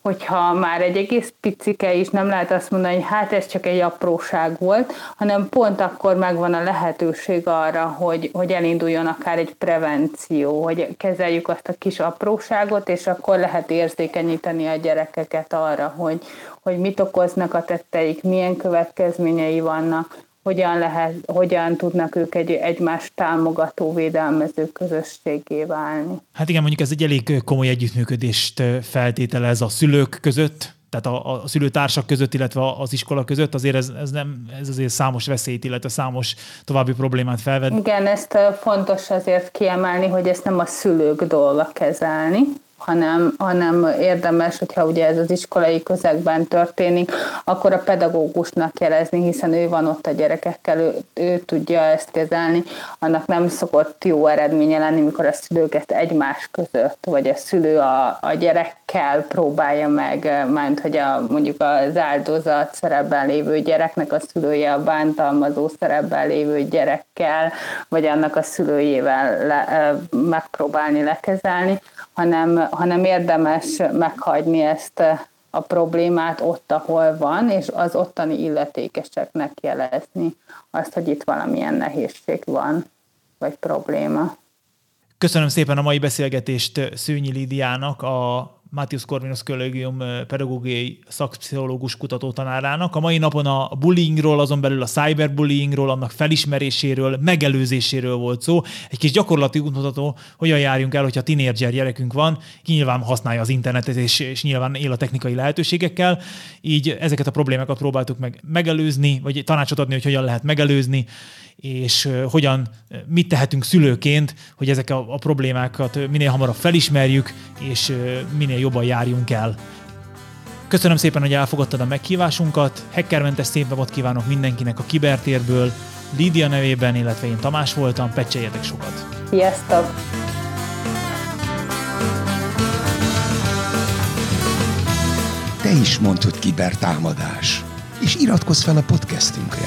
hogyha már egy egész picike is nem lehet azt mondani, hogy hát ez csak egy apróság volt, hanem pont akkor megvan a lehetőség arra, hogy, hogy elinduljon akár egy prevenció, hogy kezeljük azt a kis apróságot, és akkor lehet érzékenyíteni a gyerekeket arra, hogy, hogy mit okoznak a tetteik, milyen következményei vannak, hogyan, lehet, hogyan tudnak ők egy, egymást támogató, védelmező közösségé válni. Hát igen, mondjuk ez egy elég komoly együttműködést feltételez a szülők között, tehát a, a szülőtársak között, illetve az iskola között, azért ez, ez, nem, ez azért számos veszélyt, illetve számos további problémát felvet. Igen, ezt fontos azért kiemelni, hogy ezt nem a szülők dolga kezelni, hanem, hanem érdemes, hogyha ugye ez az iskolai közegben történik, akkor a pedagógusnak jelezni, hiszen ő van ott a gyerekekkel, ő, ő tudja ezt kezelni. Annak nem szokott jó eredménye lenni, mikor a szülők ezt egymás között, vagy a szülő a, a gyerekkel próbálja meg, mert hogy a, mondjuk az áldozat szerepben lévő gyereknek a szülője a bántalmazó szerepben lévő gyerekkel, vagy annak a szülőjével le, megpróbálni lekezelni, hanem, hanem érdemes meghagyni ezt a problémát ott, ahol van, és az ottani illetékeseknek jelezni azt, hogy itt valamilyen nehézség van, vagy probléma. Köszönöm szépen a mai beszélgetést Szőnyi Lidiának, a Matthius Corvinus Collegium pedagógiai szakpszichológus kutatótanárának. A mai napon a bullyingról, azon belül a cyberbullyingról, annak felismeréséről, megelőzéséről volt szó. Egy kis gyakorlati útmutató, hogyan járjunk el, hogyha tinédzser gyerekünk van, ki nyilván használja az internetet, és, és nyilván él a technikai lehetőségekkel. Így ezeket a problémákat próbáltuk meg megelőzni, vagy tanácsot adni, hogy hogyan lehet megelőzni, és hogyan, mit tehetünk szülőként, hogy ezek a, a problémákat minél hamarabb felismerjük, és minél jobban járjunk el. Köszönöm szépen, hogy elfogadtad a meghívásunkat. Hackermentes szép napot kívánok mindenkinek a kibertérből. Lídia nevében, illetve én Tamás voltam, pecseljetek sokat. Sziasztok! Te is mondtad kibertámadás, és iratkozz fel a podcastünkre.